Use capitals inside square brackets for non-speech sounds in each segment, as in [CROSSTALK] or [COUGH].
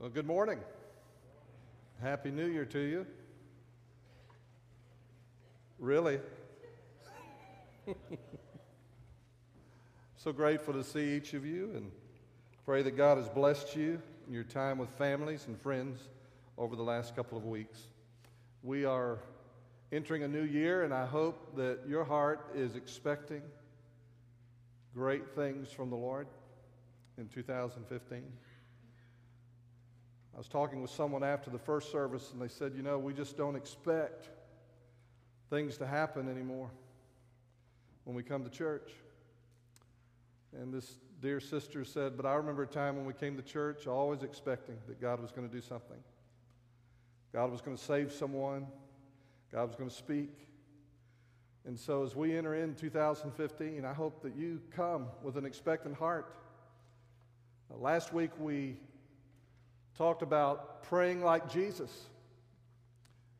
Well, good morning. Happy New Year to you. Really? so grateful to see each of you and pray that God has blessed you in your time with families and friends over the last couple of weeks. We are entering a new year, and I hope that your heart is expecting great things from the Lord in 2015. I was talking with someone after the first service, and they said, You know, we just don't expect things to happen anymore when we come to church. And this dear sister said, But I remember a time when we came to church always expecting that God was going to do something. God was going to save someone, God was going to speak. And so as we enter in 2015, I hope that you come with an expectant heart. Uh, last week we talked about praying like Jesus.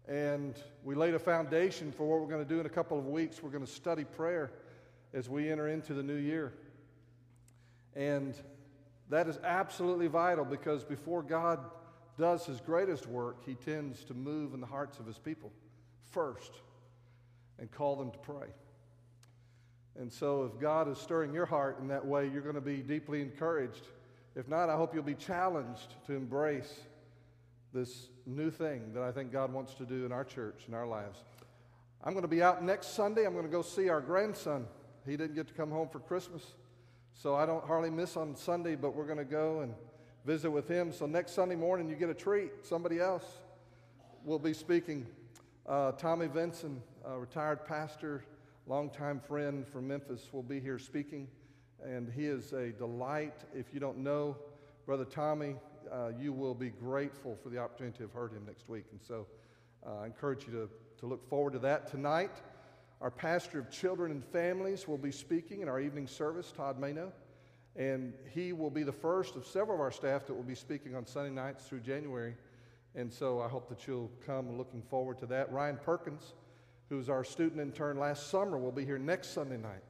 And we laid a foundation for what we're going to do in a couple of weeks. We're going to study prayer as we enter into the new year. And that is absolutely vital because before God does his greatest work, he tends to move in the hearts of his people first and call them to pray. And so, if God is stirring your heart in that way, you're going to be deeply encouraged if not, I hope you'll be challenged to embrace this new thing that I think God wants to do in our church, in our lives. I'm going to be out next Sunday. I'm going to go see our grandson. He didn't get to come home for Christmas, so I don't hardly miss on Sunday, but we're going to go and visit with him. So next Sunday morning, you get a treat. Somebody else will be speaking. Uh, Tommy Vinson, a retired pastor, longtime friend from Memphis, will be here speaking and he is a delight. If you don't know Brother Tommy, uh, you will be grateful for the opportunity to have heard him next week. And so uh, I encourage you to, to look forward to that tonight. Our pastor of children and families will be speaking in our evening service, Todd Mano, and he will be the first of several of our staff that will be speaking on Sunday nights through January. And so I hope that you'll come looking forward to that. Ryan Perkins, who's our student intern last summer, will be here next Sunday night.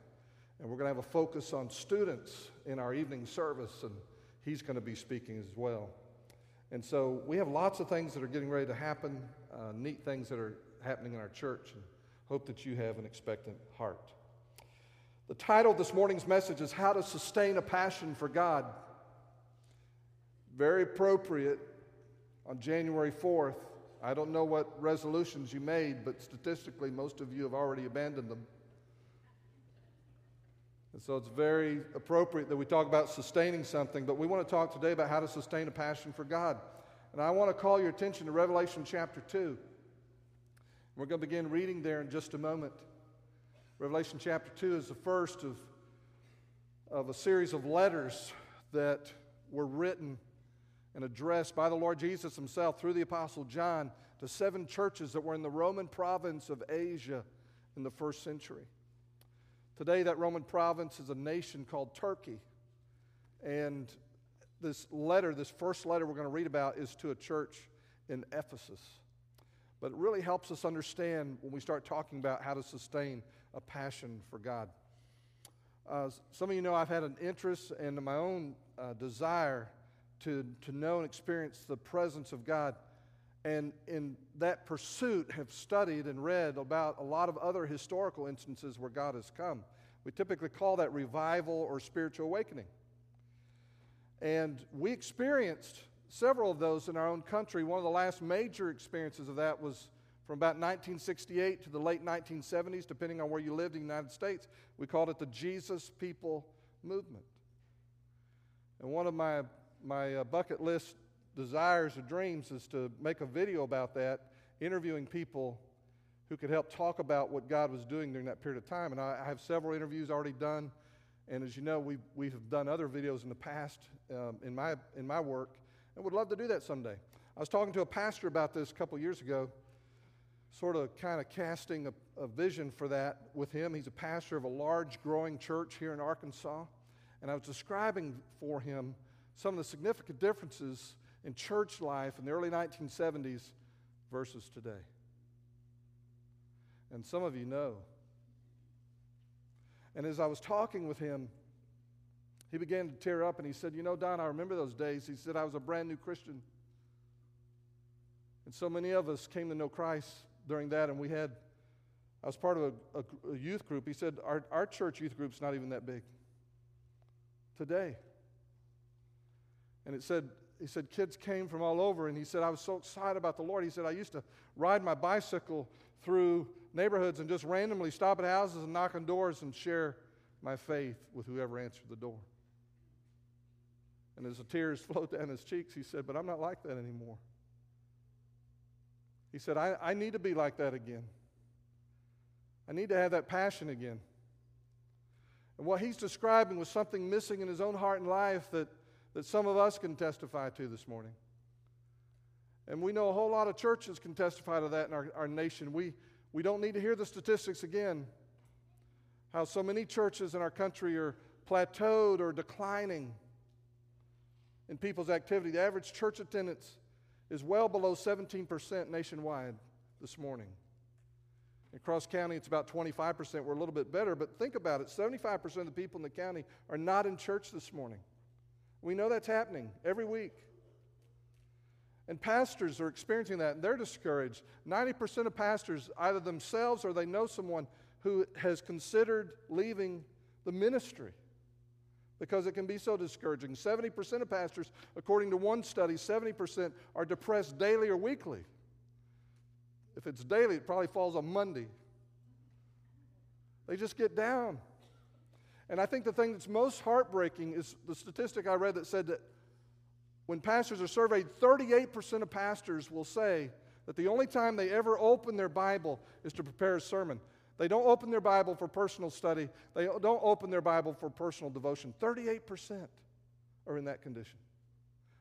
And we're going to have a focus on students in our evening service, and he's going to be speaking as well. And so we have lots of things that are getting ready to happen, uh, neat things that are happening in our church, and hope that you have an expectant heart. The title of this morning's message is How to Sustain a Passion for God. Very appropriate on January 4th. I don't know what resolutions you made, but statistically, most of you have already abandoned them. And so it's very appropriate that we talk about sustaining something, but we want to talk today about how to sustain a passion for God. And I want to call your attention to Revelation chapter 2. We're going to begin reading there in just a moment. Revelation chapter 2 is the first of, of a series of letters that were written and addressed by the Lord Jesus himself through the Apostle John to seven churches that were in the Roman province of Asia in the first century. Today, that Roman province is a nation called Turkey. And this letter, this first letter we're going to read about, is to a church in Ephesus. But it really helps us understand when we start talking about how to sustain a passion for God. Uh, some of you know I've had an interest and my own uh, desire to, to know and experience the presence of God and in that pursuit have studied and read about a lot of other historical instances where God has come. We typically call that revival or spiritual awakening. And we experienced several of those in our own country. One of the last major experiences of that was from about 1968 to the late 1970s, depending on where you lived in the United States. We called it the Jesus People Movement. And one of my, my uh, bucket list desires or dreams is to make a video about that, interviewing people who could help talk about what God was doing during that period of time. And I, I have several interviews already done. And as you know, we, we have done other videos in the past um, in, my, in my work and would love to do that someday. I was talking to a pastor about this a couple years ago, sort of kind of casting a, a vision for that with him. He's a pastor of a large growing church here in Arkansas. And I was describing for him some of the significant differences in church life in the early 1970s versus today. And some of you know. And as I was talking with him, he began to tear up and he said, You know, Don, I remember those days. He said, I was a brand new Christian. And so many of us came to know Christ during that, and we had, I was part of a, a, a youth group. He said, our, our church youth group's not even that big today. And it said, he said, kids came from all over, and he said, I was so excited about the Lord. He said, I used to ride my bicycle through neighborhoods and just randomly stop at houses and knock on doors and share my faith with whoever answered the door. And as the tears [LAUGHS] flowed down his cheeks, he said, But I'm not like that anymore. He said, I, I need to be like that again. I need to have that passion again. And what he's describing was something missing in his own heart and life that that some of us can testify to this morning. And we know a whole lot of churches can testify to that in our, our nation. We, we don't need to hear the statistics again. How so many churches in our country are plateaued or declining in people's activity. The average church attendance is well below 17% nationwide this morning. In Cross County, it's about 25%. We're a little bit better, but think about it 75% of the people in the county are not in church this morning. We know that's happening every week. And pastors are experiencing that, and they're discouraged. 90% of pastors, either themselves or they know someone who has considered leaving the ministry because it can be so discouraging. 70% of pastors, according to one study, 70% are depressed daily or weekly. If it's daily, it probably falls on Monday. They just get down. And I think the thing that's most heartbreaking is the statistic I read that said that when pastors are surveyed, 38% of pastors will say that the only time they ever open their Bible is to prepare a sermon. They don't open their Bible for personal study, they don't open their Bible for personal devotion. 38% are in that condition.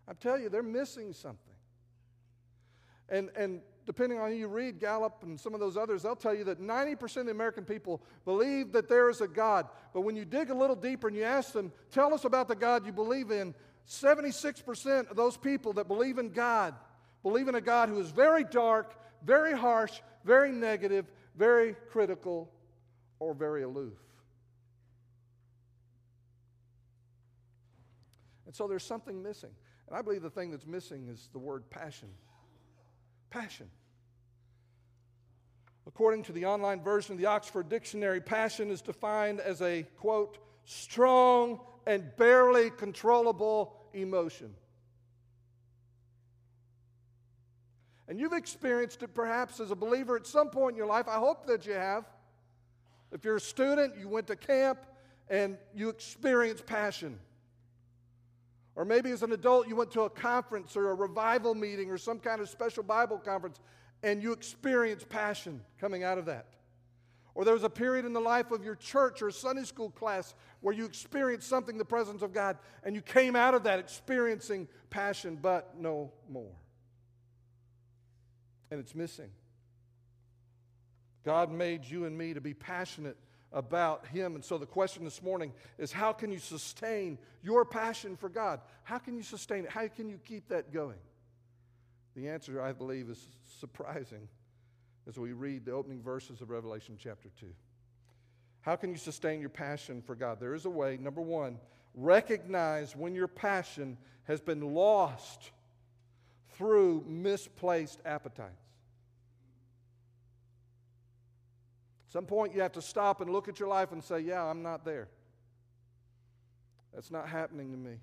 I'm telling you, they're missing something. And, and depending on who you read, Gallup and some of those others, they'll tell you that 90% of the American people believe that there is a God. But when you dig a little deeper and you ask them, tell us about the God you believe in, 76% of those people that believe in God believe in a God who is very dark, very harsh, very negative, very critical, or very aloof. And so there's something missing. And I believe the thing that's missing is the word passion. Passion. According to the online version of the Oxford Dictionary, passion is defined as a, quote, strong and barely controllable emotion. And you've experienced it perhaps as a believer at some point in your life. I hope that you have. If you're a student, you went to camp and you experienced passion. Or maybe as an adult, you went to a conference or a revival meeting or some kind of special Bible conference and you experienced passion coming out of that. Or there was a period in the life of your church or Sunday school class where you experienced something, the presence of God, and you came out of that experiencing passion, but no more. And it's missing. God made you and me to be passionate about Him. And so the question this morning is how can you sustain your passion for God? How can you sustain it? How can you keep that going? The answer, I believe, is surprising as we read the opening verses of Revelation chapter 2. How can you sustain your passion for God? There is a way. Number one, recognize when your passion has been lost through misplaced appetites. At some point, you have to stop and look at your life and say, Yeah, I'm not there. That's not happening to me.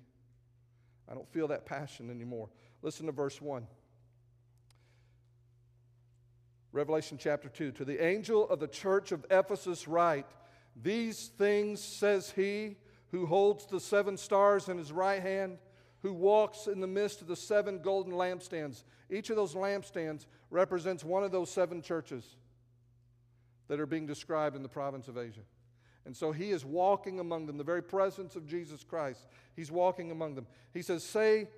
I don't feel that passion anymore. Listen to verse 1. Revelation chapter 2. To the angel of the church of Ephesus, write, These things says he who holds the seven stars in his right hand, who walks in the midst of the seven golden lampstands. Each of those lampstands represents one of those seven churches that are being described in the province of Asia. And so he is walking among them, the very presence of Jesus Christ. He's walking among them. He says, Say,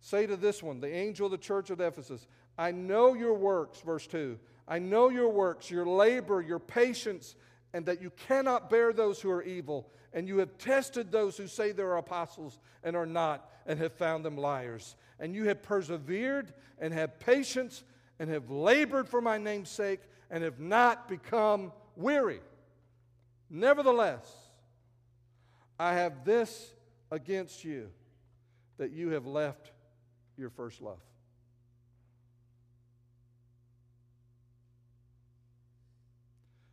say to this one, the angel of the church of Ephesus, I know your works, verse 2. I know your works, your labor, your patience, and that you cannot bear those who are evil. And you have tested those who say they're apostles and are not, and have found them liars. And you have persevered and have patience and have labored for my name's sake and have not become weary. Nevertheless, I have this against you that you have left your first love.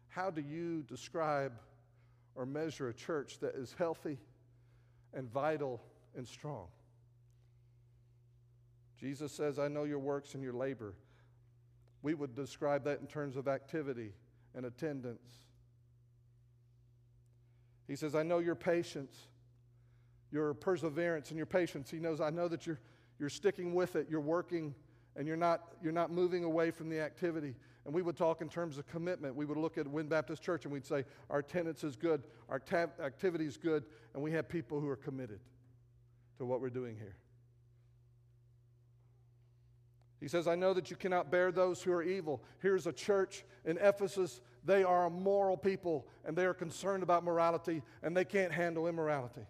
How do you describe or measure a church that is healthy and vital and strong? Jesus says, I know your works and your labor we would describe that in terms of activity and attendance. He says, I know your patience, your perseverance, and your patience. He knows, I know that you're, you're sticking with it, you're working, and you're not, you're not moving away from the activity. And we would talk in terms of commitment. We would look at Wynne Baptist Church and we'd say, our attendance is good, our ta- activity is good, and we have people who are committed to what we're doing here. He says, I know that you cannot bear those who are evil. Here's a church in Ephesus. They are a moral people and they are concerned about morality and they can't handle immorality.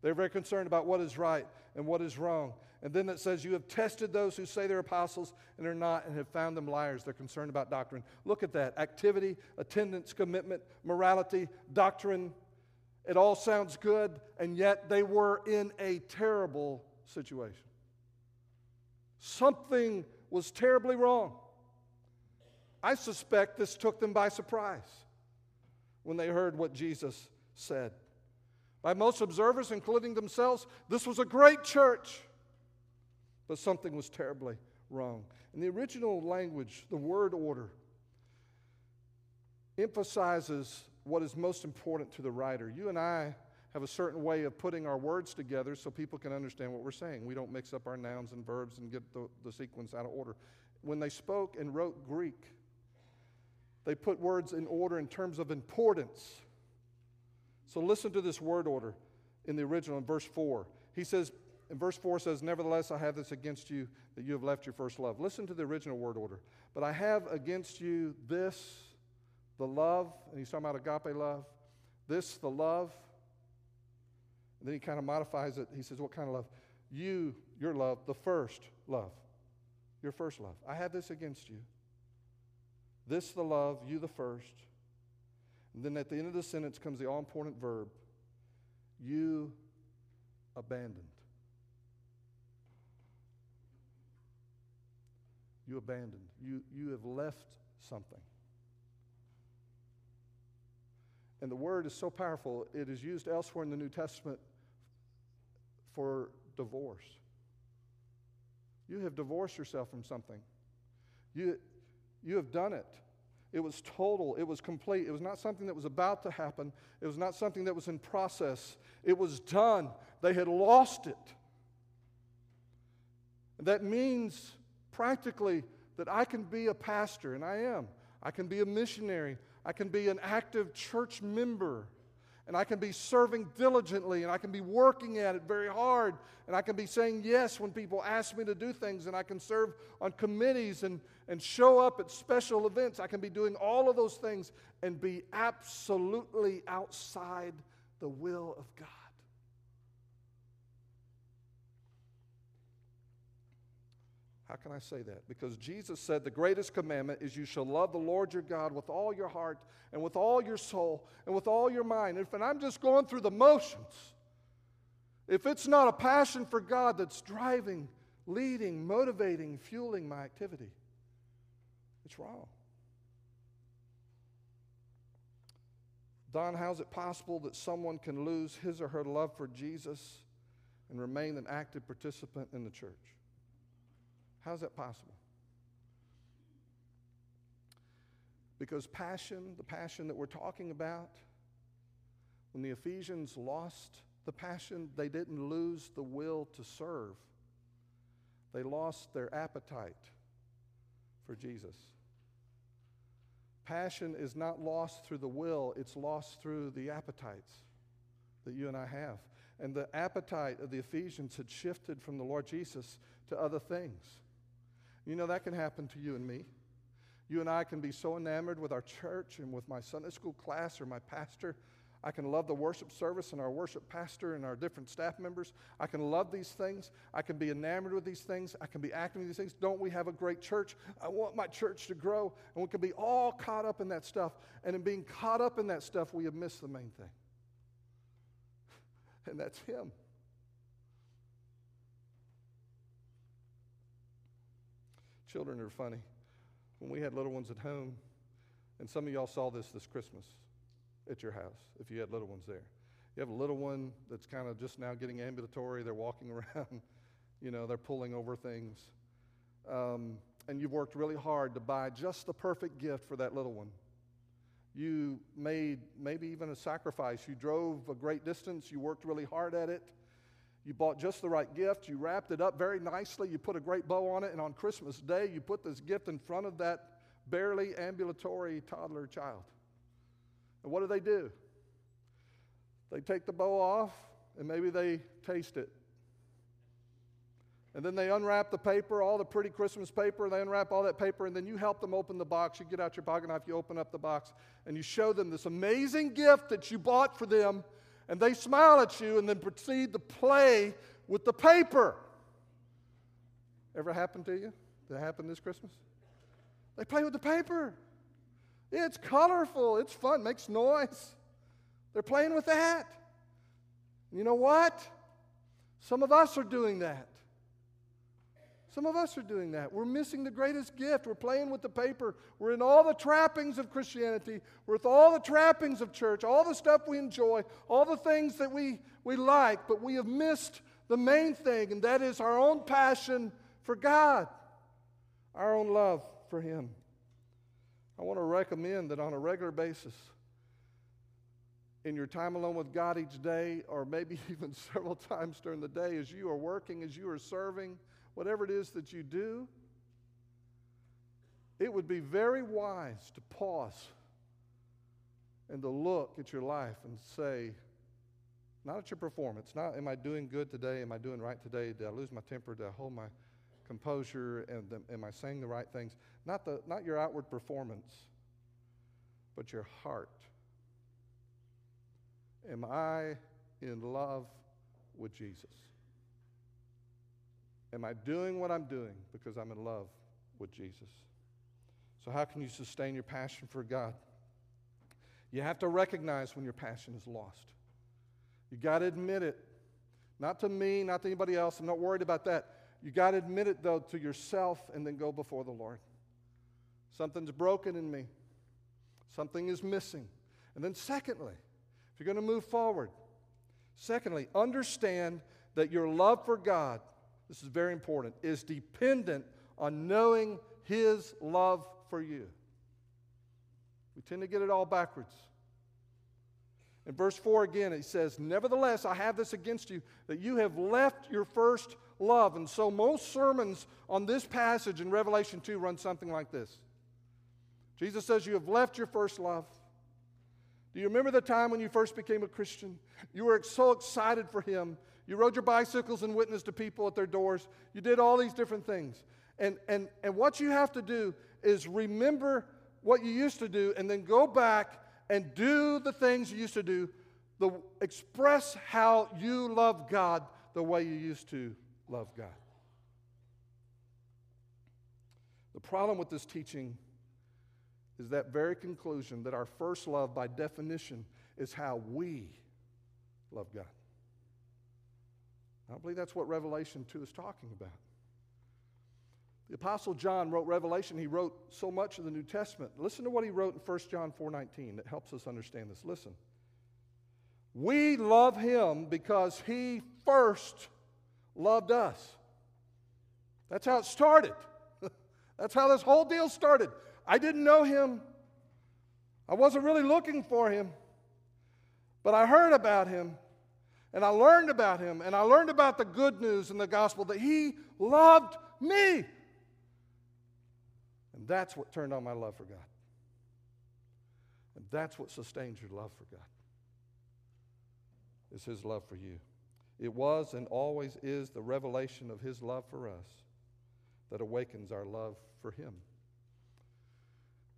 They're very concerned about what is right and what is wrong. And then it says, You have tested those who say they're apostles and are not and have found them liars. They're concerned about doctrine. Look at that activity, attendance, commitment, morality, doctrine. It all sounds good, and yet they were in a terrible situation. Something was terribly wrong. I suspect this took them by surprise when they heard what Jesus said. By most observers, including themselves, this was a great church, but something was terribly wrong. In the original language, the word order emphasizes what is most important to the writer. You and I have a certain way of putting our words together so people can understand what we're saying. We don't mix up our nouns and verbs and get the, the sequence out of order. When they spoke and wrote Greek, they put words in order in terms of importance. So listen to this word order in the original in verse 4. He says, in verse 4 says, Nevertheless, I have this against you that you have left your first love. Listen to the original word order. But I have against you this, the love, and he's talking about agape love, this, the love and then he kind of modifies it. He says, What kind of love? You, your love, the first love. Your first love. I have this against you. This the love, you the first. And then at the end of the sentence comes the all important verb you abandoned. You abandoned. You, you have left something. And the word is so powerful, it is used elsewhere in the New Testament for divorce. You have divorced yourself from something. You, you have done it. It was total, it was complete. It was not something that was about to happen, it was not something that was in process. It was done. They had lost it. That means practically that I can be a pastor, and I am. I can be a missionary. I can be an active church member and I can be serving diligently and I can be working at it very hard and I can be saying yes when people ask me to do things and I can serve on committees and, and show up at special events. I can be doing all of those things and be absolutely outside the will of God. How can I say that? Because Jesus said the greatest commandment is you shall love the Lord your God with all your heart and with all your soul and with all your mind. If and I'm just going through the motions, if it's not a passion for God that's driving, leading, motivating, fueling my activity, it's wrong. Don, how's it possible that someone can lose his or her love for Jesus and remain an active participant in the church? How's that possible? Because passion, the passion that we're talking about, when the Ephesians lost the passion, they didn't lose the will to serve. They lost their appetite for Jesus. Passion is not lost through the will, it's lost through the appetites that you and I have. And the appetite of the Ephesians had shifted from the Lord Jesus to other things. You know, that can happen to you and me. You and I can be so enamored with our church and with my Sunday school class or my pastor. I can love the worship service and our worship pastor and our different staff members. I can love these things. I can be enamored with these things. I can be acting with these things. Don't we have a great church? I want my church to grow. And we can be all caught up in that stuff. And in being caught up in that stuff, we have missed the main thing. [LAUGHS] And that's Him. Children are funny. When we had little ones at home, And some of y'all saw this this Christmas at your house if you had little ones there. You have a little one that's kind of just now getting ambulatory, they're walking [LAUGHS] around, you know, they're pulling over things. Um, and you've worked really hard to buy just the perfect gift for that little one. You made maybe even a sacrifice. You drove a great distance, you worked really hard at it. You bought just the right gift, you wrapped it up very nicely, you put a great bow on it, and on Christmas Day, you put this gift in front of that barely ambulatory toddler child. And what do they do? They take the bow off and maybe they taste it. And then they unwrap the paper, all the pretty Christmas paper, they unwrap all that paper, and then you help them open the box. You get out your pocket knife, you open up the box, and you show them this amazing gift that you bought for them, and they smile at you and then proceed to play with the paper. Ever happened to you? Did that happen this Christmas? They play with the paper. It's colorful, it's fun, makes noise. They're playing with that. You know what? Some of us are doing that. Some of us are doing that. We're missing the greatest gift. We're playing with the paper. We're in all the trappings of Christianity. We're with all the trappings of church, all the stuff we enjoy, all the things that we, we like, but we have missed the main thing, and that is our own passion for God, our own love for Him. I want to recommend that on a regular basis, in your time alone with God each day, or maybe [LAUGHS] even several times during the day, as you are working, as you are serving, whatever it is that you do, it would be very wise to pause and to look at your life and say, not at your performance, not am I doing good today? Am I doing right today? Did I lose my temper? Did I hold my composure? And am I saying the right things? Not, the, not your outward performance, but your heart. Am I in love with Jesus? Am I doing what I'm doing because I'm in love with Jesus? So, how can you sustain your passion for God? You have to recognize when your passion is lost. You got to admit it. Not to me, not to anybody else. I'm not worried about that. You got to admit it, though, to yourself and then go before the Lord. Something's broken in me, something is missing. And then, secondly, if you're going to move forward, secondly, understand that your love for God, this is very important, is dependent on knowing His love for you. We tend to get it all backwards. In verse 4 again, it says, Nevertheless, I have this against you, that you have left your first love. And so most sermons on this passage in Revelation 2 run something like this Jesus says, You have left your first love. Do you remember the time when you first became a Christian? You were so excited for Him. You rode your bicycles and witnessed to people at their doors. You did all these different things. And, and, and what you have to do is remember what you used to do and then go back and do the things you used to do. The, express how you love God the way you used to love God. The problem with this teaching is that very conclusion that our first love, by definition, is how we love God. I believe that's what Revelation 2 is talking about. The Apostle John wrote Revelation. He wrote so much of the New Testament. Listen to what he wrote in 1 John 4.19 that helps us understand this. Listen. We love him because he first loved us. That's how it started. [LAUGHS] That's how this whole deal started. I didn't know him. I wasn't really looking for him. But I heard about him and I learned about him and I learned about the good news in the gospel that he loved me. And that's what turned on my love for God. And that's what sustains your love for God. Is his love for you. It was and always is the revelation of his love for us that awakens our love for him.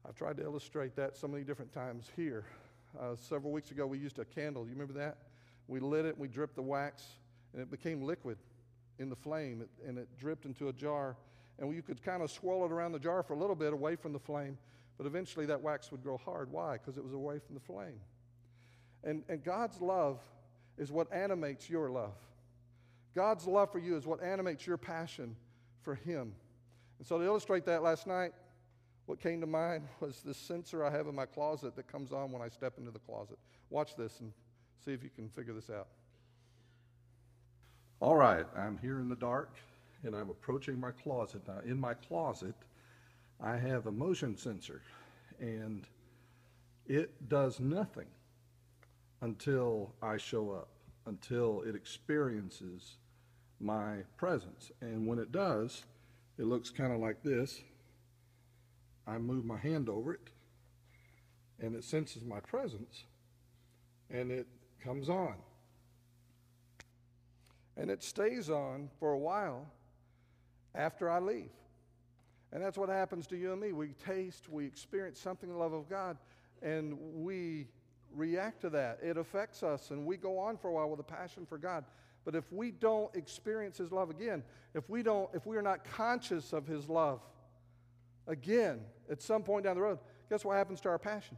I've tried to illustrate that so many different times here. Uh, several weeks ago, we used a candle. You remember that? We lit it, we dripped the wax, and it became liquid in the flame, and it dripped into a jar. And you could kind of swirl it around the jar for a little bit away from the flame, but eventually that wax would grow hard. Why? Because it was away from the flame. And, and God's love is what animates your love. God's love for you is what animates your passion for Him. And so to illustrate that last night, what came to mind [LAUGHS] was this sensor I have in my closet that comes on when I step into the closet. Watch this and see if you can figure this out. All right, I'm here in the dark and I'm approaching my closet. Now, in my closet, I have a motion sensor and it does nothing until I show up, until it experiences my presence. And when it does, it looks kind of like this. I move my hand over it, and it senses my presence, and it comes on. And it stays on for a while after I leave. And that's what happens to you and me. We taste, we experience something in the love of God, and we react to that. It affects us, and we go on for a while with a passion for God. But if we don't experience His love again, if we don't, if we are not conscious of His love again at some point down the road, guess what happens to our passion?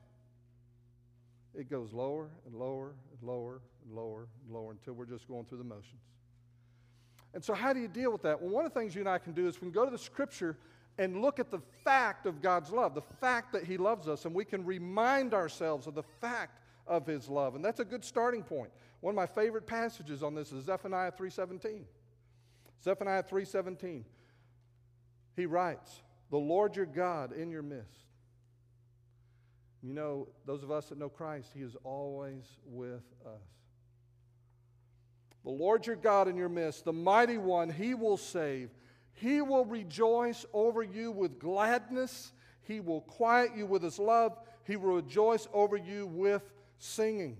It goes lower and lower and lower and lower and lower until we're just going through the motions. And so, how do you deal with that? Well, one of the things you and I can do is we can go to the Scripture and look at the fact of God's love, the fact that He loves us, and we can remind ourselves of the fact of His love. And that's a good starting point. One of my favorite passages on this is Zephaniah 3:17. Zephaniah 3:17. He writes, "The Lord your God in your midst." You know, those of us that know Christ, He is always with us. The Lord your God in your midst, the mighty one, He will save. He will rejoice over you with gladness. He will quiet you with His love. He will rejoice over you with singing.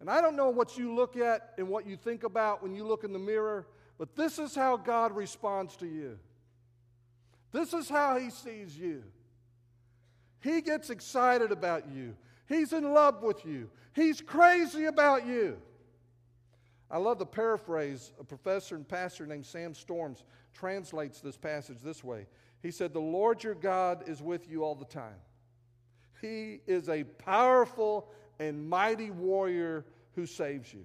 And I don't know what you look at and what you think about when you look in the mirror, but this is how God responds to you. This is how He sees you. He gets excited about you, He's in love with you, He's crazy about you. I love the paraphrase a professor and pastor named Sam Storms translates this passage this way. He said, The Lord your God is with you all the time. He is a powerful and mighty warrior who saves you.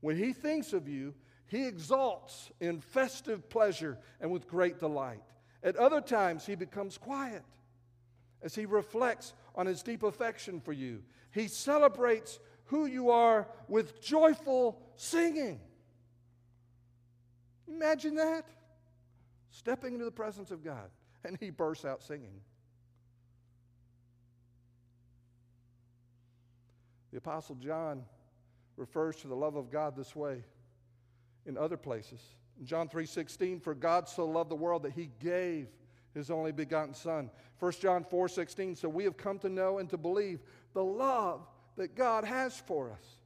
When he thinks of you, he exalts in festive pleasure and with great delight. At other times, he becomes quiet as he reflects on his deep affection for you. He celebrates who you are with joyful singing. Imagine that. Stepping into the presence of God, and he bursts out singing. The Apostle John refers to the love of God this way in other places. In John 3:16, for God so loved the world that he gave his only begotten son. 1 John 4:16, so we have come to know and to believe the love that God has for us.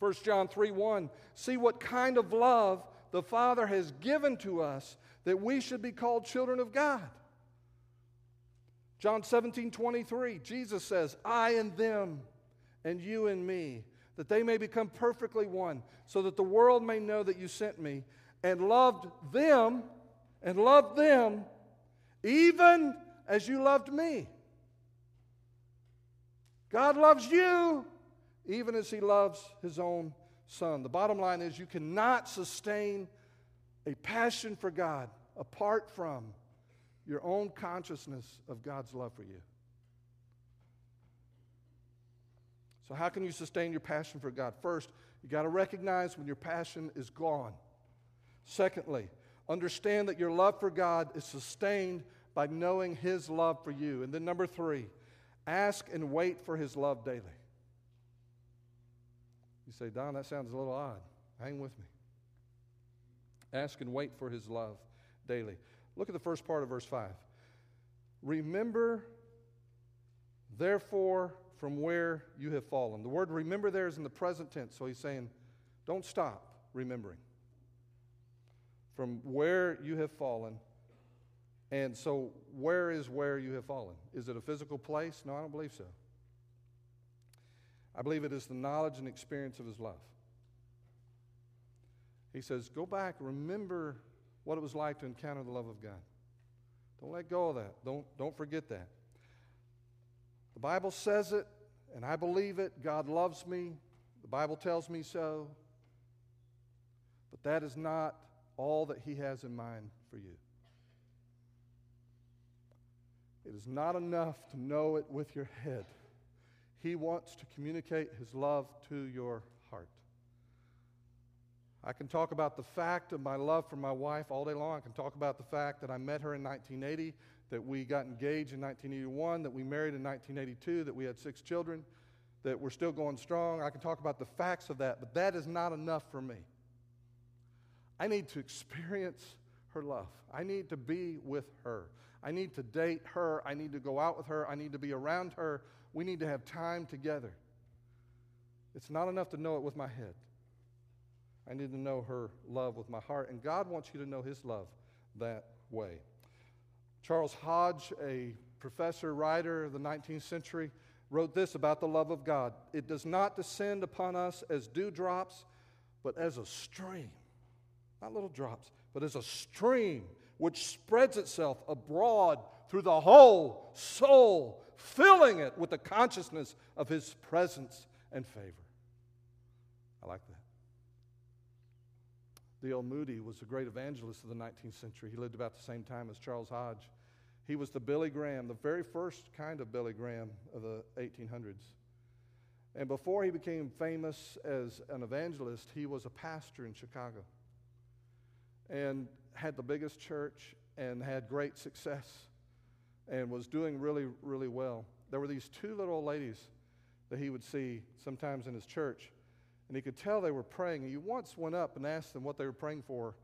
1 John 3 1 see what kind of love the Father has given to us that we should be called children of God. John 17, 23, Jesus says, I and them and you and me, that they may become perfectly one, so that the world may know that you sent me and loved them and love them even as you loved me. God loves you even as he loves his own son. The bottom line is you cannot sustain a passion for God apart from your own consciousness of God's love for you. So, how can you sustain your passion for God? First, you got to recognize when your passion is gone. Secondly, understand that your love for God is sustained by knowing His love for you. And then, number three, ask and wait for His love daily. You say, Don, that sounds a little odd. Hang with me. Ask and wait for His love daily. Look at the first part of verse 5. Remember, therefore, from where you have fallen. The word remember there is in the present tense, so he's saying, don't stop remembering. From where you have fallen. And so, where is where you have fallen? Is it a physical place? No, I don't believe so. I believe it is the knowledge and experience of his love. He says, Go back, remember what it was like to encounter the love of God. Don't let go of that. Don't, don't forget that. The Bible says it, and I believe it. God loves me. The Bible tells me so. But that is not all that He has in mind for you. It is not enough to know it with your head. He wants to communicate His love to your heart. I can talk about the fact of my love for my wife all day long. I can talk about the fact that I met her in 1980, that we got engaged in 1981, that we married in 1982, that we had six children, that we're still going strong. I can talk about the facts of that, but that is not enough for me. I need to experience her love. I need to be with her. I need to date her. I need to go out with her. I need to be around her. We need to have time together. It's not enough to know it with my head. I need to know her love with my heart. And God wants you to know his love that way. Charles Hodge, a professor, writer of the 19th century, wrote this about the love of God It does not descend upon us as dewdrops, but as a stream. Not little drops, but as a stream which spreads itself abroad through the whole soul, filling it with the consciousness of his presence and favor. I like that. D.L. Moody was a great evangelist of the 19th century. He lived about the same time as Charles Hodge. He was the Billy Graham, the very first kind of Billy Graham of the 1800s. And before he became famous as an evangelist, he was a pastor in Chicago and had the biggest church and had great success and was doing really, really well. There were these two little ladies that he would see sometimes in his church and he could tell they were praying. He once went up and asked them what they were praying for.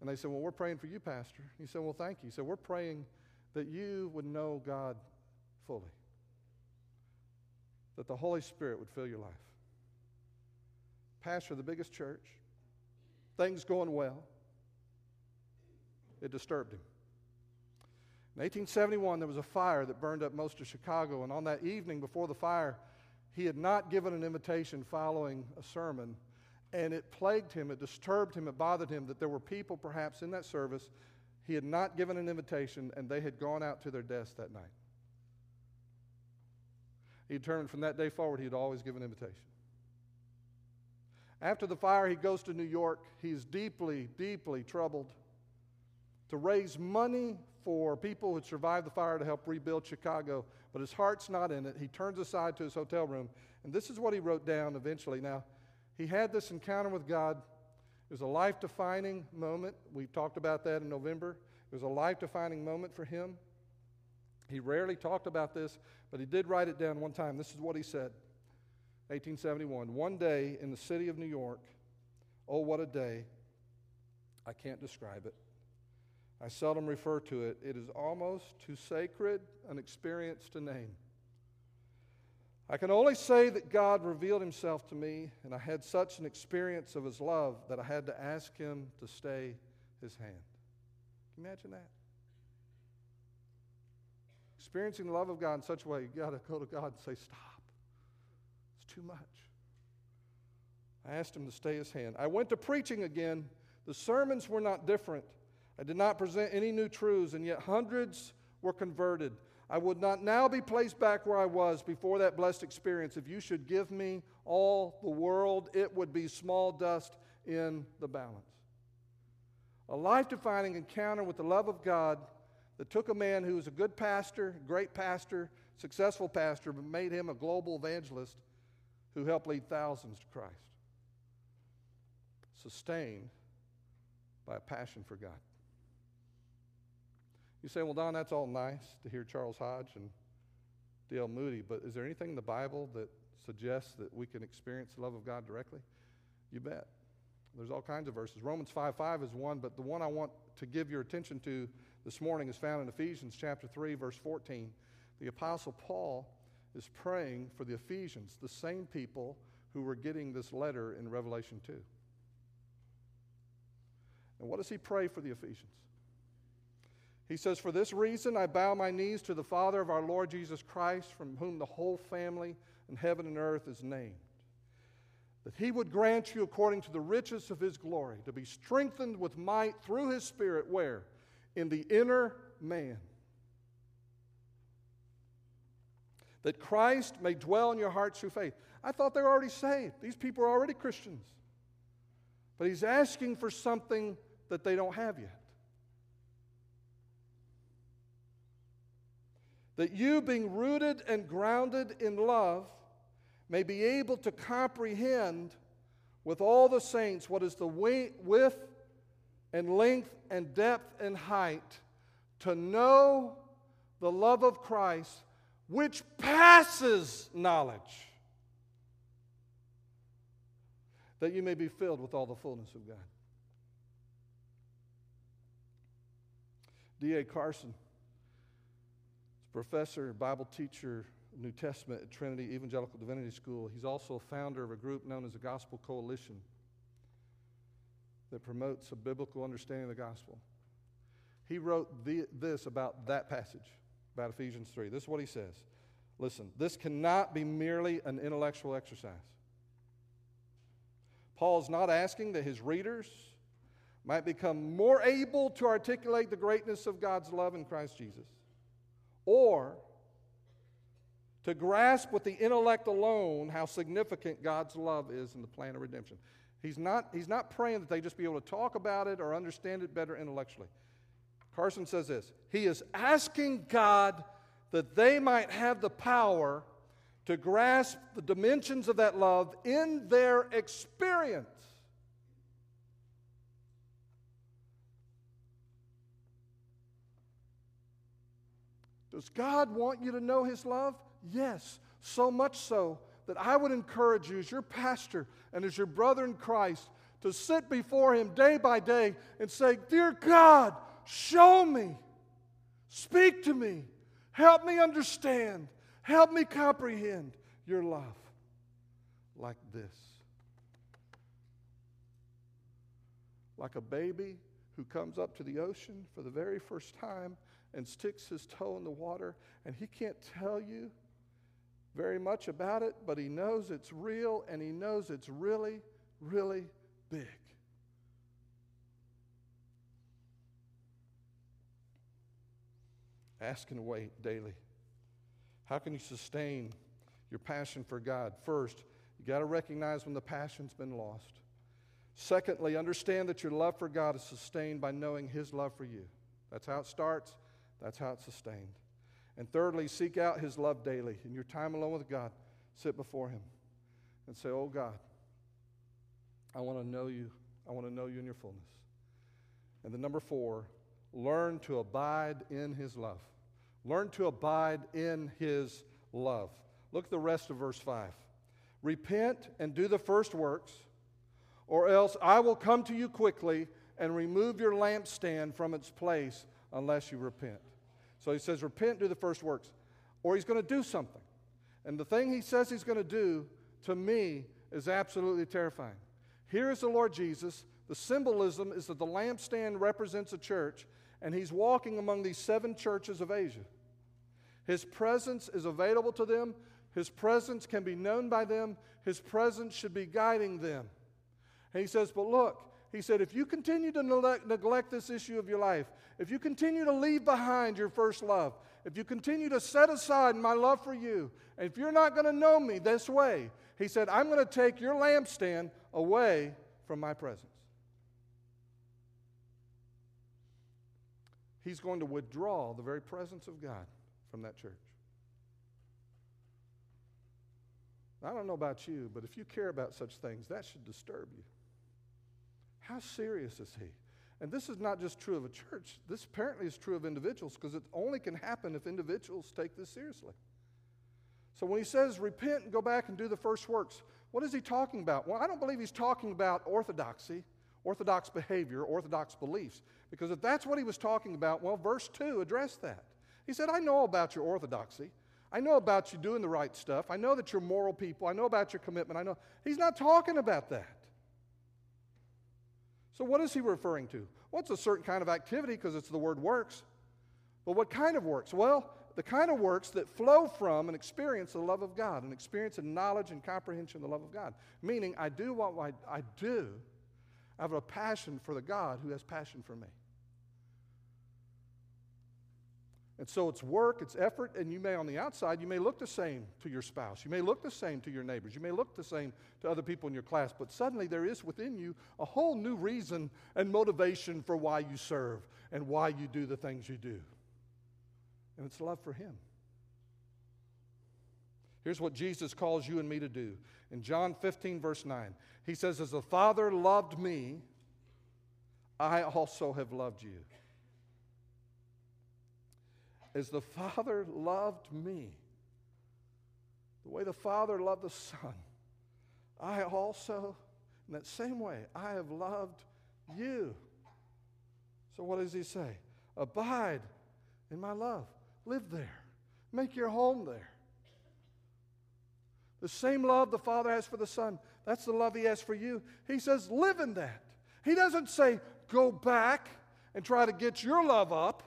And they said, Well, we're praying for you, Pastor. He said, Well, thank you. He said, We're praying that you would know God fully, that the Holy Spirit would fill your life. Pastor, the biggest church, things going well. It disturbed him. In 1871, there was a fire that burned up most of Chicago, and on that evening before the fire, he had not given an invitation following a sermon, and it plagued him, it disturbed him, it bothered him that there were people perhaps in that service he had not given an invitation and they had gone out to their deaths that night. He determined from that day forward he'd always give an invitation. After the fire, he goes to New York. He's deeply, deeply troubled to raise money for people who survived the fire to help rebuild Chicago but his heart's not in it. He turns aside to his hotel room, and this is what he wrote down eventually. Now, he had this encounter with God. It was a life defining moment. We talked about that in November. It was a life defining moment for him. He rarely talked about this, but he did write it down one time. This is what he said 1871. One day in the city of New York, oh, what a day. I can't describe it. I seldom refer to it. It is almost too sacred an experience to name. I can only say that God revealed himself to me, and I had such an experience of his love that I had to ask him to stay his hand. Can you imagine that? Experiencing the love of God in such a way, you've got to go to God and say, Stop. It's too much. I asked him to stay his hand. I went to preaching again. The sermons were not different. I did not present any new truths, and yet hundreds were converted. I would not now be placed back where I was before that blessed experience. If you should give me all the world, it would be small dust in the balance. A life defining encounter with the love of God that took a man who was a good pastor, great pastor, successful pastor, but made him a global evangelist who helped lead thousands to Christ. Sustained by a passion for God. You say, well, Don, that's all nice to hear Charles Hodge and D.L. Moody, but is there anything in the Bible that suggests that we can experience the love of God directly? You bet. There's all kinds of verses. Romans 5 5 is one, but the one I want to give your attention to this morning is found in Ephesians chapter 3, verse 14. The Apostle Paul is praying for the Ephesians, the same people who were getting this letter in Revelation 2. And what does he pray for the Ephesians? He says, For this reason I bow my knees to the Father of our Lord Jesus Christ, from whom the whole family in heaven and earth is named, that he would grant you, according to the riches of his glory, to be strengthened with might through his Spirit, where? In the inner man. That Christ may dwell in your hearts through faith. I thought they were already saved. These people are already Christians. But he's asking for something that they don't have yet. That you, being rooted and grounded in love, may be able to comprehend with all the saints what is the width and length and depth and height, to know the love of Christ, which passes knowledge, that you may be filled with all the fullness of God. D.A. Carson professor, Bible teacher, New Testament at Trinity Evangelical Divinity School. He's also a founder of a group known as the Gospel Coalition that promotes a biblical understanding of the gospel. He wrote the, this about that passage, about Ephesians 3. This is what he says. Listen, this cannot be merely an intellectual exercise. Paul is not asking that his readers might become more able to articulate the greatness of God's love in Christ Jesus or to grasp with the intellect alone how significant God's love is in the plan of redemption. He's not, he's not praying that they just be able to talk about it or understand it better intellectually. Carson says this He is asking God that they might have the power to grasp the dimensions of that love in their experience. Does God want you to know His love? Yes, so much so that I would encourage you, as your pastor and as your brother in Christ, to sit before Him day by day and say, Dear God, show me, speak to me, help me understand, help me comprehend your love like this. Like a baby who comes up to the ocean for the very first time and sticks his toe in the water, and he can't tell you very much about it, but he knows it's real and he knows it's really, really big. Ask and wait daily. How can you sustain your passion for God? First, you got to recognize when the passion's been lost. Secondly, understand that your love for God is sustained by knowing His love for you. That's how it starts. That's how it's sustained. And thirdly, seek out his love daily. In your time alone with God, sit before him and say, Oh God, I want to know you. I want to know you in your fullness. And the number four, learn to abide in his love. Learn to abide in his love. Look at the rest of verse 5. Repent and do the first works, or else I will come to you quickly and remove your lampstand from its place unless you repent. So he says, Repent, do the first works. Or he's going to do something. And the thing he says he's going to do to me is absolutely terrifying. Here is the Lord Jesus. The symbolism is that the lampstand represents a church, and he's walking among these seven churches of Asia. His presence is available to them, his presence can be known by them, his presence should be guiding them. And he says, But look, he said, if you continue to neglect this issue of your life, if you continue to leave behind your first love, if you continue to set aside my love for you, and if you're not going to know me this way, he said, I'm going to take your lampstand away from my presence. He's going to withdraw the very presence of God from that church. I don't know about you, but if you care about such things, that should disturb you. How serious is he? And this is not just true of a church. This apparently is true of individuals because it only can happen if individuals take this seriously. So when he says repent and go back and do the first works, what is he talking about? Well, I don't believe he's talking about orthodoxy, orthodox behavior, orthodox beliefs. Because if that's what he was talking about, well, verse 2 addressed that. He said, I know about your orthodoxy. I know about you doing the right stuff. I know that you're moral people. I know about your commitment. I know. He's not talking about that. So, what is he referring to? Well, it's a certain kind of activity because it's the word works. But what kind of works? Well, the kind of works that flow from an experience of the love of God, an experience of knowledge and comprehension of the love of God. Meaning, I do what I, I do I have a passion for the God who has passion for me. And so it's work, it's effort, and you may, on the outside, you may look the same to your spouse. You may look the same to your neighbors. You may look the same to other people in your class, but suddenly there is within you a whole new reason and motivation for why you serve and why you do the things you do. And it's love for Him. Here's what Jesus calls you and me to do. In John 15, verse 9, he says, As the Father loved me, I also have loved you. As the Father loved me, the way the Father loved the Son, I also, in that same way, I have loved you. So, what does he say? Abide in my love. Live there. Make your home there. The same love the Father has for the Son, that's the love He has for you. He says, live in that. He doesn't say, go back and try to get your love up.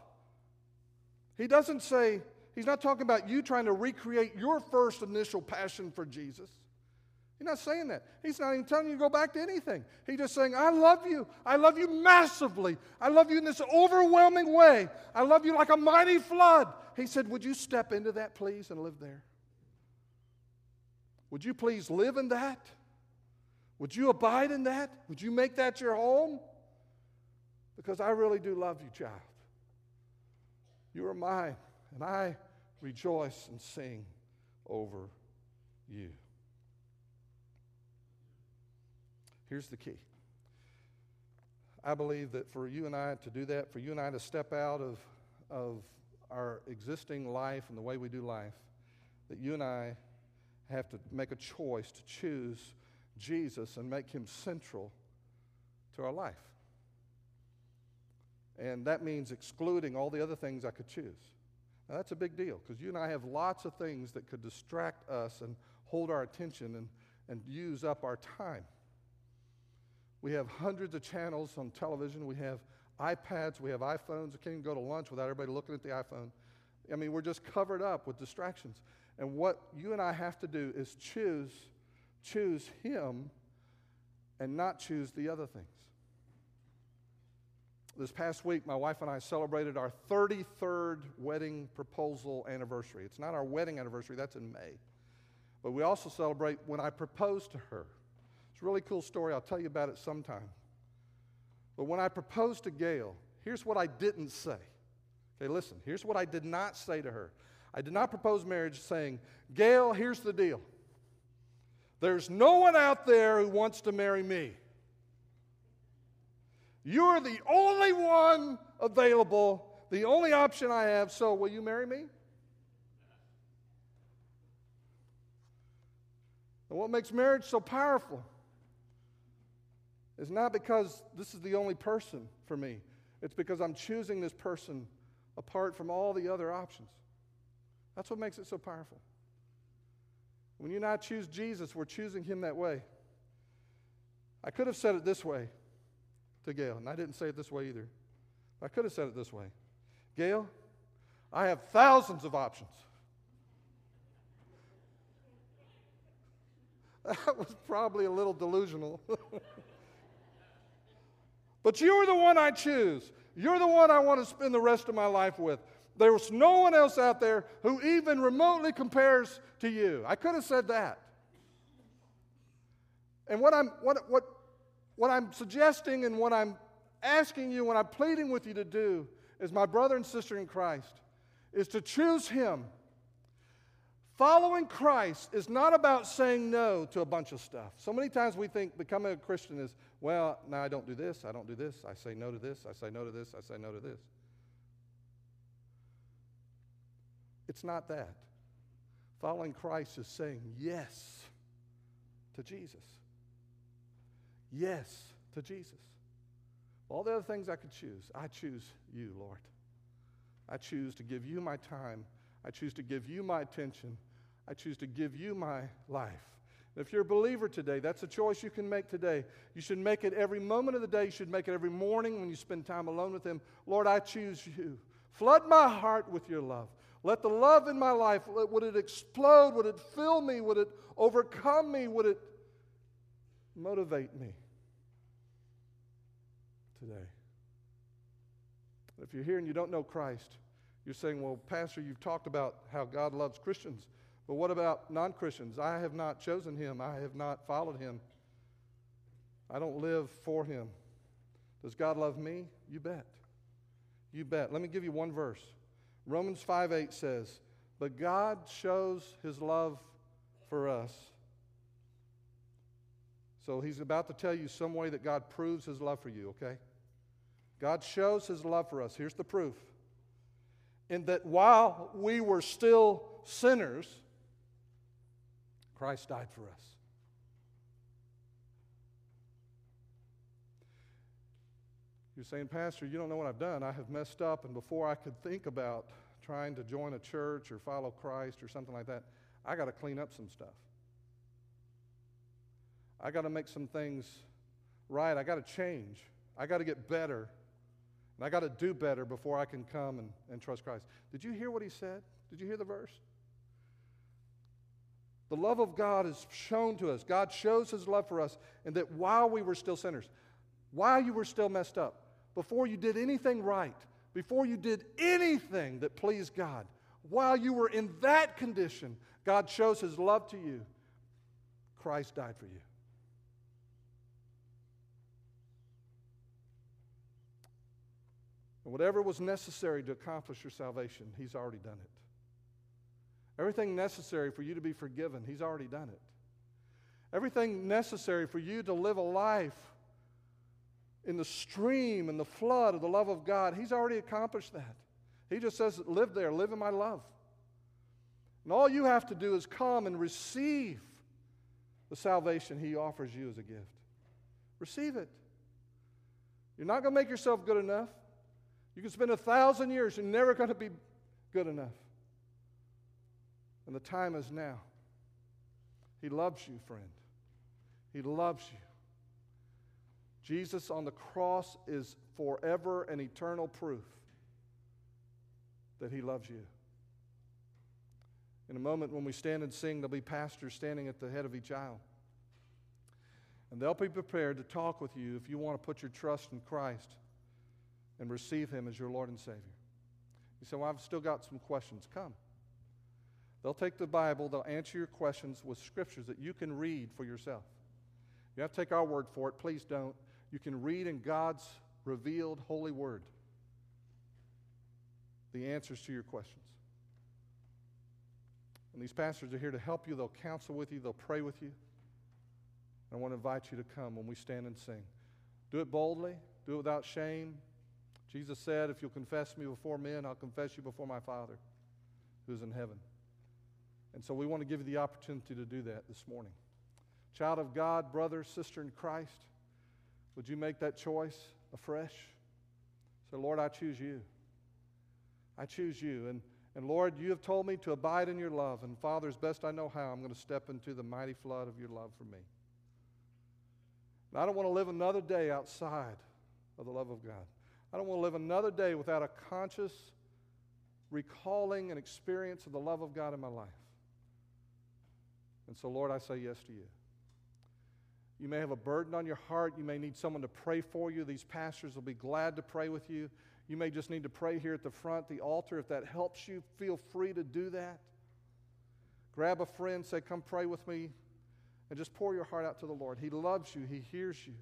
He doesn't say, He's not talking about you trying to recreate your first initial passion for Jesus. He's not saying that. He's not even telling you to go back to anything. He's just saying, I love you. I love you massively. I love you in this overwhelming way. I love you like a mighty flood. He said, Would you step into that, please, and live there? Would you please live in that? Would you abide in that? Would you make that your home? Because I really do love you, child. You are mine, and I rejoice and sing over you. Here's the key. I believe that for you and I to do that, for you and I to step out of, of our existing life and the way we do life, that you and I have to make a choice to choose Jesus and make him central to our life. And that means excluding all the other things I could choose. Now, that's a big deal because you and I have lots of things that could distract us and hold our attention and, and use up our time. We have hundreds of channels on television. We have iPads. We have iPhones. I can't even go to lunch without everybody looking at the iPhone. I mean, we're just covered up with distractions. And what you and I have to do is choose, choose Him and not choose the other things. This past week, my wife and I celebrated our 33rd wedding proposal anniversary. It's not our wedding anniversary, that's in May. But we also celebrate when I proposed to her. It's a really cool story. I'll tell you about it sometime. But when I proposed to Gail, here's what I didn't say. Okay, listen, here's what I did not say to her. I did not propose marriage saying, Gail, here's the deal. There's no one out there who wants to marry me. You're the only one available, the only option I have, so will you marry me? And what makes marriage so powerful is not because this is the only person for me, it's because I'm choosing this person apart from all the other options. That's what makes it so powerful. When you and I choose Jesus, we're choosing him that way. I could have said it this way to Gail, and I didn't say it this way either. I could have said it this way Gail, I have thousands of options. [LAUGHS] That was probably a little delusional. [LAUGHS] but you are the one I choose. You're the one I want to spend the rest of my life with. There's no one else out there who even remotely compares to you. I could have said that. And what I'm, what, what, what I'm suggesting and what I'm asking you, what I'm pleading with you to do, as my brother and sister in Christ, is to choose Him. Following Christ is not about saying no to a bunch of stuff. So many times we think becoming a Christian is, well, now I don't do this, I don't do this, I say no to this, I say no to this, I say no to this. It's not that. Following Christ is saying yes to Jesus. Yes to Jesus. All the other things I could choose, I choose you, Lord. I choose to give you my time. I choose to give you my attention. I choose to give you my life. If you're a believer today, that's a choice you can make today. You should make it every moment of the day. You should make it every morning when you spend time alone with Him. Lord, I choose you. Flood my heart with your love. Let the love in my life, would it explode? Would it fill me? Would it overcome me? Would it motivate me today? If you're here and you don't know Christ, you're saying, well, Pastor, you've talked about how God loves Christians, but what about non Christians? I have not chosen him, I have not followed him. I don't live for him. Does God love me? You bet. You bet. Let me give you one verse. Romans 5 8 says, But God shows his love for us. So he's about to tell you some way that God proves his love for you, okay? God shows his love for us. Here's the proof. In that while we were still sinners, Christ died for us. You're saying, Pastor, you don't know what I've done. I have messed up, and before I could think about trying to join a church or follow Christ or something like that, I got to clean up some stuff. I got to make some things right. I got to change. I got to get better. And I got to do better before I can come and, and trust Christ. Did you hear what he said? Did you hear the verse? The love of God is shown to us. God shows his love for us, and that while we were still sinners, while you were still messed up, before you did anything right, before you did anything that pleased God, while you were in that condition, God shows his love to you. Christ died for you. And whatever was necessary to accomplish your salvation, he's already done it. Everything necessary for you to be forgiven, he's already done it. Everything necessary for you to live a life in the stream and the flood of the love of God, He's already accomplished that. He just says, Live there, live in my love. And all you have to do is come and receive the salvation He offers you as a gift. Receive it. You're not going to make yourself good enough. You can spend a thousand years, you're never going to be good enough. And the time is now. He loves you, friend. He loves you. Jesus on the cross is forever and eternal proof that he loves you. In a moment, when we stand and sing, there'll be pastors standing at the head of each aisle. And they'll be prepared to talk with you if you want to put your trust in Christ and receive him as your Lord and Savior. You say, Well, I've still got some questions. Come. They'll take the Bible, they'll answer your questions with scriptures that you can read for yourself. You have to take our word for it. Please don't you can read in God's revealed holy word the answers to your questions. And these pastors are here to help you. They'll counsel with you, they'll pray with you. And I want to invite you to come when we stand and sing. Do it boldly, do it without shame. Jesus said, If you'll confess me before men, I'll confess you before my Father who's in heaven. And so we want to give you the opportunity to do that this morning. Child of God, brother, sister in Christ, would you make that choice afresh? Say, Lord, I choose you. I choose you. And, and Lord, you have told me to abide in your love. And Father, as best I know how, I'm going to step into the mighty flood of your love for me. And I don't want to live another day outside of the love of God. I don't want to live another day without a conscious recalling and experience of the love of God in my life. And so, Lord, I say yes to you. You may have a burden on your heart. You may need someone to pray for you. These pastors will be glad to pray with you. You may just need to pray here at the front, the altar. If that helps you, feel free to do that. Grab a friend, say, Come pray with me, and just pour your heart out to the Lord. He loves you, He hears you.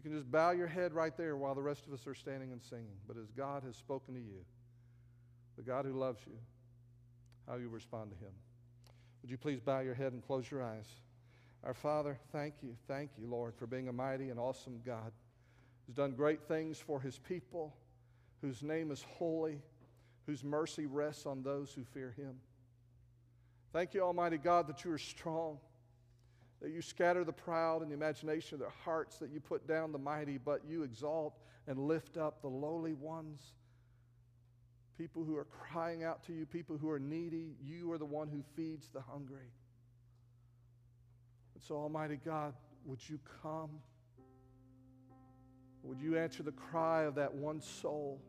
You can just bow your head right there while the rest of us are standing and singing. But as God has spoken to you, the God who loves you, how you respond to Him. Would you please bow your head and close your eyes? Our Father, thank you, thank you, Lord, for being a mighty and awesome God who's done great things for his people, whose name is holy, whose mercy rests on those who fear him. Thank you, Almighty God, that you are strong, that you scatter the proud in the imagination of their hearts, that you put down the mighty, but you exalt and lift up the lowly ones. People who are crying out to you, people who are needy, you are the one who feeds the hungry. And so, Almighty God, would you come? Would you answer the cry of that one soul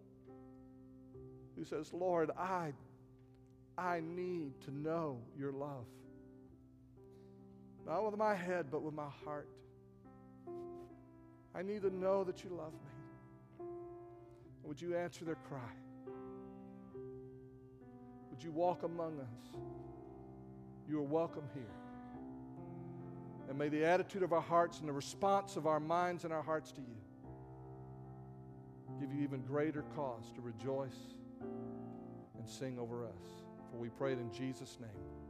who says, Lord, I, I need to know your love? Not with my head, but with my heart. I need to know that you love me. Would you answer their cry? Would you walk among us? You are welcome here. And may the attitude of our hearts and the response of our minds and our hearts to you give you even greater cause to rejoice and sing over us. For we pray it in Jesus' name.